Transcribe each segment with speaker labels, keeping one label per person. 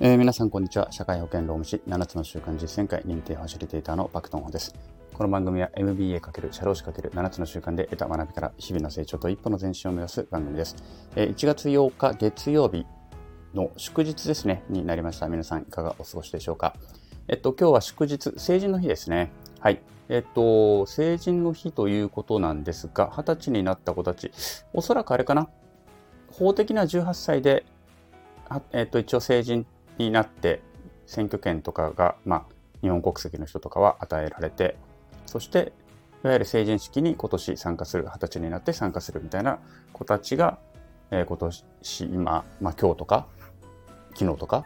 Speaker 1: えー皆さんこんにちは。社会保険労務士7つの習慣実践会認定ファシリテーターのパクトンホです。この番組は MBA× 社労士 ×7 つの習慣で得た学びから日々の成長と一歩の前進を目指す番組です。えー1月8日月曜日の祝日ですね、になりました。皆さんいかがお過ごしでしょうか。えっと、今日は祝日、成人の日ですね。はい。えっと、成人の日ということなんですが、20歳になった子たち、おそらくあれかな。法的な18歳で、えっと、一応成人になって、選挙権とかが、まあ、日本国籍の人とかは与えられて、そして、いわゆる成人式に今年参加する、20歳になって参加するみたいな子たちが、えー今年、今、まあ今日とか、昨日とか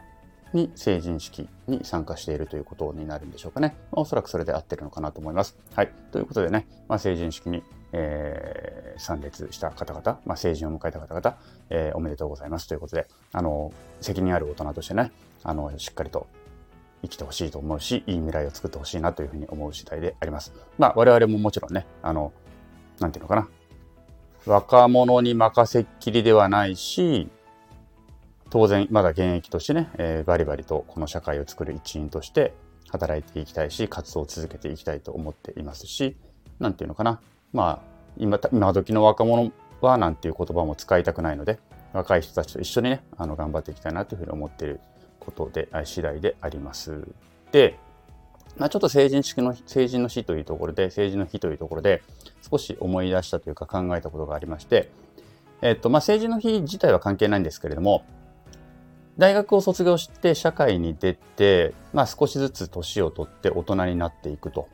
Speaker 1: に成人式に参加しているということになるんでしょうかね。まあ、おそらくそれで合ってるのかなと思います。はい。ということでね、まあ、成人式に、えー参列した方々、まあ、成人を迎えた方々、えーおめでとうございますということで、あの、責任ある大人としてね、あの、しっかりと生きてほしいと思うし、いい未来を作ってほしいなというふうに思う次第であります。まあ、我々ももちろんね、あの、なんていうのかな。若者に任せっきりではないし、当然まだ現役としてね、えーバリバリとこの社会を作る一員として働いていきたいし、活動を続けていきたいと思っていますし、なんていうのかな。まあ、今、今時の若者はなんていう言葉も使いたくないので、若い人たちと一緒にね、あの、頑張っていきたいなというふうに思っていることで、あ次第であります。で、まあ、ちょっと成人式の、成人の日というところで、成人の日というところで、少し思い出したというか考えたことがありまして、えっと、まあ、成人の日自体は関係ないんですけれども、大学を卒業して社会に出て、まあ、少しずつ年を取って大人になっていくと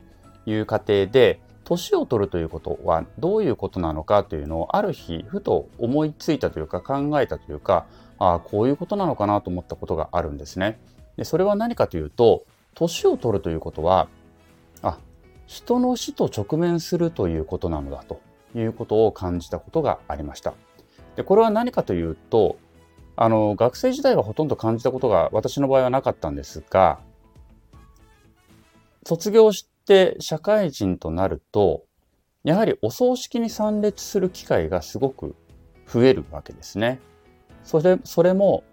Speaker 1: いう過程で、年を取るということはどういうことなのかというのをある日ふと思いついたというか考えたというか、ああ、こういうことなのかなと思ったことがあるんですね。でそれは何かというと、年を取るということは、あ、人の死と直面するということなのだということを感じたことがありました。で、これは何かというと、あの、学生時代はほとんど感じたことが私の場合はなかったんですが、卒業して社会人となると、やはりお葬式に参列する機会がすごく増えるわけですね。それ、それも、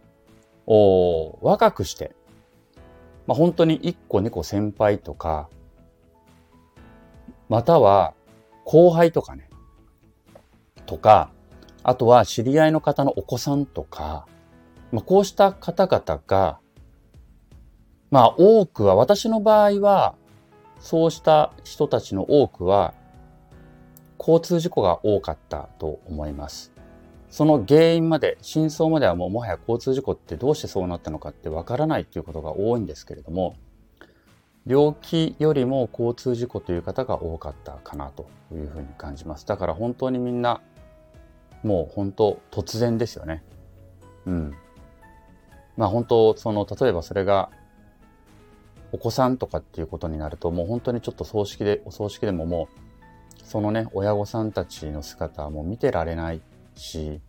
Speaker 1: お若くして、まあ、本当に1個2個先輩とか、または後輩とかね、とか、あとは知り合いの方のお子さんとか、まあ、こうした方々が、まあ多くは、私の場合は、そうした人たちの多くは、交通事故が多かったと思います。その原因まで、真相まではもうもはや交通事故ってどうしてそうなったのかってわからないということが多いんですけれども、病気よりも交通事故という方が多かったかなというふうに感じます。だから本当にみんな、もう本当突然ですよね。うん。まあ本当、その、例えばそれが、お子さんとかっていうことになると、もう本当にちょっと葬式で、お葬式でももう、そのね、親御さんたちの姿はもう見てられないし、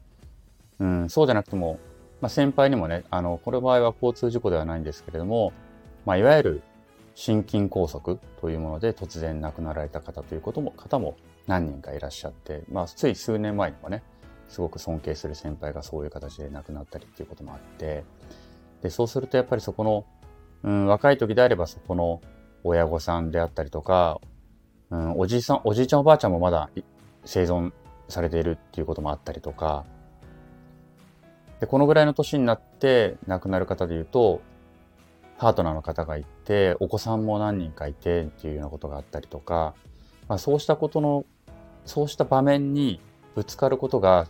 Speaker 1: うん、そうじゃなくても、まあ先輩にもね、あの、この場合は交通事故ではないんですけれども、まあいわゆる心筋梗塞というもので突然亡くなられた方ということも、方も何人かいらっしゃって、まあつい数年前にもね、すごく尊敬する先輩がそういう形で亡くなったりっていうこともあって、で、そうするとやっぱりそこの、うん、若い時であればそこの親御さんであったりとか、うん、おじいさん、おじいちゃんおばあちゃんもまだ生存されているっていうこともあったりとか、で、このぐらいの年になって亡くなる方で言うと、パートナーの方がいて、お子さんも何人かいてっていうようなことがあったりとか、まあ、そうしたことの、そうした場面にぶつかることが、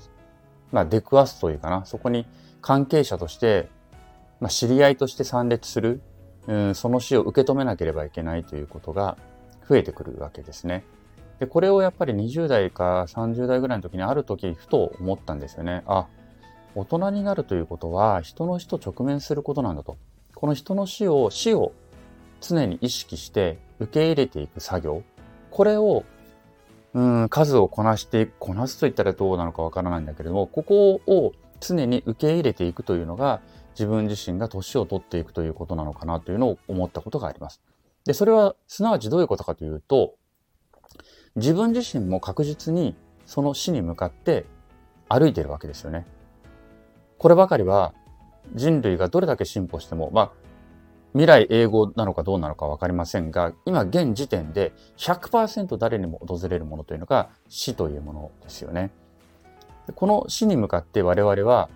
Speaker 1: まあ、出くわすというかな、そこに関係者として、まあ、知り合いとして参列する、その死を受け止めなければいけないということが増えてくるわけですね。で、これをやっぱり20代か30代ぐらいの時にある時ふと思ったんですよね。あ、大人になるということは人の死と直面することなんだと。この人の死を、死を常に意識して受け入れていく作業。これを、うん、数をこなして、こなすと言ったらどうなのかわからないんだけれども、ここを常に受け入れていくというのが自分自身が年を取っていくということなのかなというのを思ったことがあります。で、それはすなわちどういうことかというと、自分自身も確実にその死に向かって歩いているわけですよね。こればかりは人類がどれだけ進歩しても、まあ、未来英語なのかどうなのかわかりませんが、今現時点で100%誰にも訪れるものというのが死というものですよね。この死に向かって我々は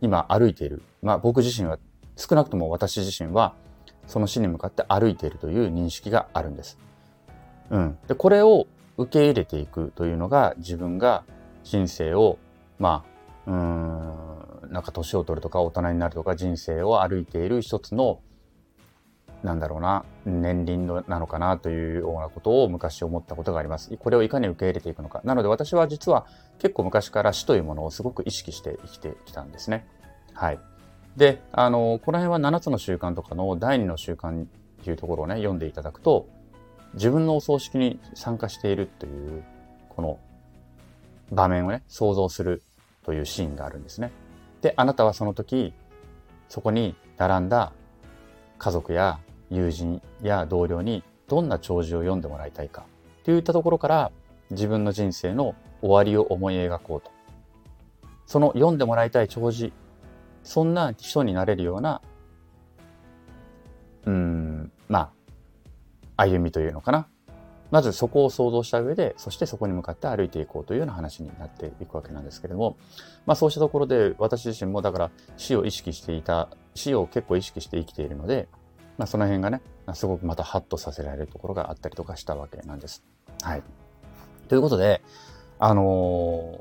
Speaker 1: 今歩いている。まあ僕自身は、少なくとも私自身はその死に向かって歩いているという認識があるんです。うん。で、これを受け入れていくというのが自分が人生を、まあ、うーん、なんか年を取るとか大人になるとか人生を歩いている一つの、なんだろうな、年輪のなのかなというようなことを昔思ったことがあります。これをいかに受け入れていくのか。なので私は実は結構昔から死というものをすごく意識して生きてきたんですね。はい。で、あの、この辺は7つの習慣とかの第2の習慣というところをね、読んでいただくと、自分のお葬式に参加しているという、この場面をね、想像するというシーンがあるんですね。で、あなたはその時、そこに並んだ家族や友人や同僚にどんな弔辞を読んでもらいたいかといったところから自分の人生の終わりを思い描こうと。その読んでもらいたい弔辞、そんな人になれるような、うん、まあ、歩みというのかな。まずそこを想像した上で、そしてそこに向かって歩いていこうというような話になっていくわけなんですけれども、まあそうしたところで私自身もだから死を意識していた、死を結構意識して生きているので、まあその辺がね、すごくまたハッとさせられるところがあったりとかしたわけなんです。はい。ということで、あの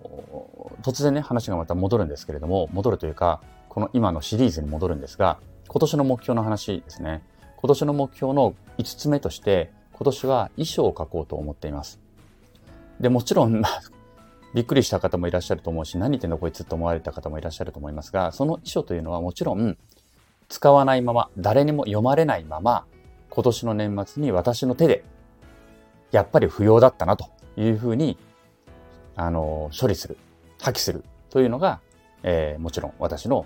Speaker 1: ー、突然ね、話がまた戻るんですけれども、戻るというか、この今のシリーズに戻るんですが、今年の目標の話ですね。今年の目標の5つ目として、今年は衣装を描こうと思っています。で、もちろん、びっくりした方もいらっしゃると思うし、何言ってんのこいつと思われた方もいらっしゃると思いますが、その衣装というのはもちろん、使わないまま、誰にも読まれないまま、今年の年末に私の手で、やっぱり不要だったなというふうに、あの、処理する、破棄するというのが、えー、もちろん私の、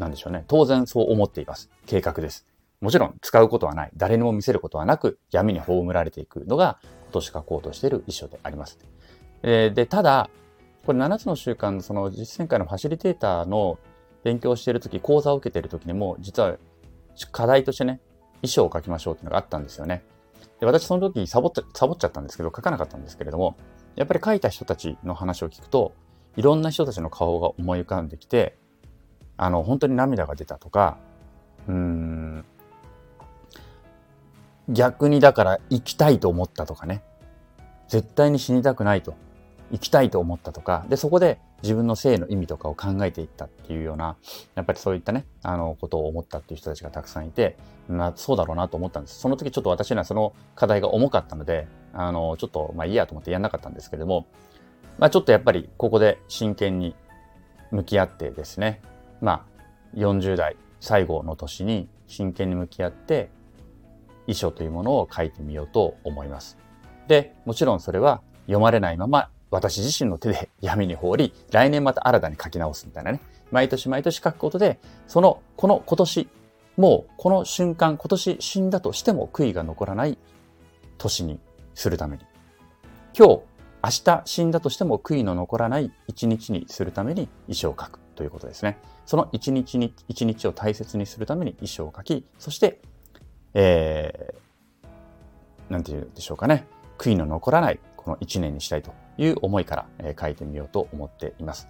Speaker 1: なんでしょうね。当然そう思っています。計画です。もちろん使うことはない。誰にも見せることはなく、闇に葬られていくのが今年書こうとしている衣装であります。え、で、ただ、これ7つの習慣のその実践会のファシリテーターの勉強しているとき、講座を受けているときにも、実は課題としてね、衣装を書きましょうっていうのがあったんですよね。で私その時サボっサボっちゃったんですけど、書かなかったんですけれども、やっぱり書いた人たちの話を聞くと、いろんな人たちの顔が思い浮かんできて、あの、本当に涙が出たとか、うん、逆にだから生きたいと思ったとかね。絶対に死にたくないと。生きたいと思ったとか。で、そこで自分の性の意味とかを考えていったっていうような、やっぱりそういったね、あの、ことを思ったっていう人たちがたくさんいて、まあ、そうだろうなと思ったんです。その時ちょっと私にはその課題が重かったので、あの、ちょっと、まあいいやと思ってやんなかったんですけども、まあちょっとやっぱりここで真剣に向き合ってですね、まあ40代最後の年に真剣に向き合って、遺書というものを書いてみようと思います。で、もちろんそれは読まれないまま私自身の手で闇に放り、来年また新たに書き直すみたいなね。毎年毎年書くことで、その、この今年、もうこの瞬間、今年死んだとしても悔いが残らない年にするために。今日、明日死んだとしても悔いの残らない一日にするために遺書を書くということですね。その一日に、一日を大切にするために遺書を書き、そしてえー、なんて言うんでしょうかね。悔いの残らないこの一年にしたいという思いから、えー、書いてみようと思っています。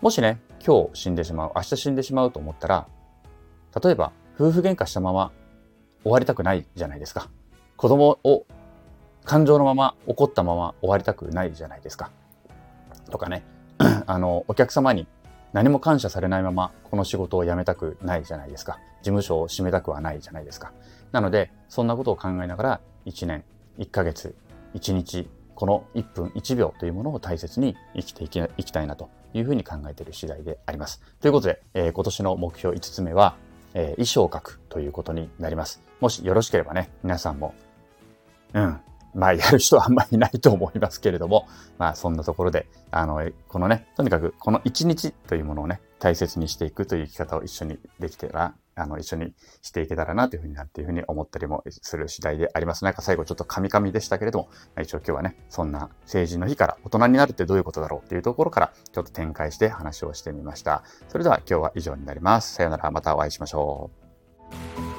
Speaker 1: もしね、今日死んでしまう、明日死んでしまうと思ったら、例えば夫婦喧嘩したまま終わりたくないじゃないですか。子供を感情のまま怒ったまま終わりたくないじゃないですか。とかね、あの、お客様に何も感謝されないままこの仕事を辞めたくないじゃないですか。事務所を閉めたくはないじゃないですか。なので、そんなことを考えながら、1年、1ヶ月、1日、この1分1秒というものを大切に生きていきいきたいなというふうに考えている次第であります。ということで、えー、今年の目標5つ目は、えー、衣装を書くということになります。もしよろしければね、皆さんも、うん、まあやる人はあんまりいないと思いますけれども、まあそんなところで、あの、このね、とにかくこの1日というものをね、大切にしていくという生き方を一緒にできたらあの、一緒にしていけたらなというふうになっていうふうに思ったりもする次第であります。なんか最後ちょっとカミカミでしたけれども、まあ一応今日はね、そんな成人の日から大人になるってどういうことだろうっていうところからちょっと展開して話をしてみました。それでは今日は以上になります。さよなら、またお会いしましょう。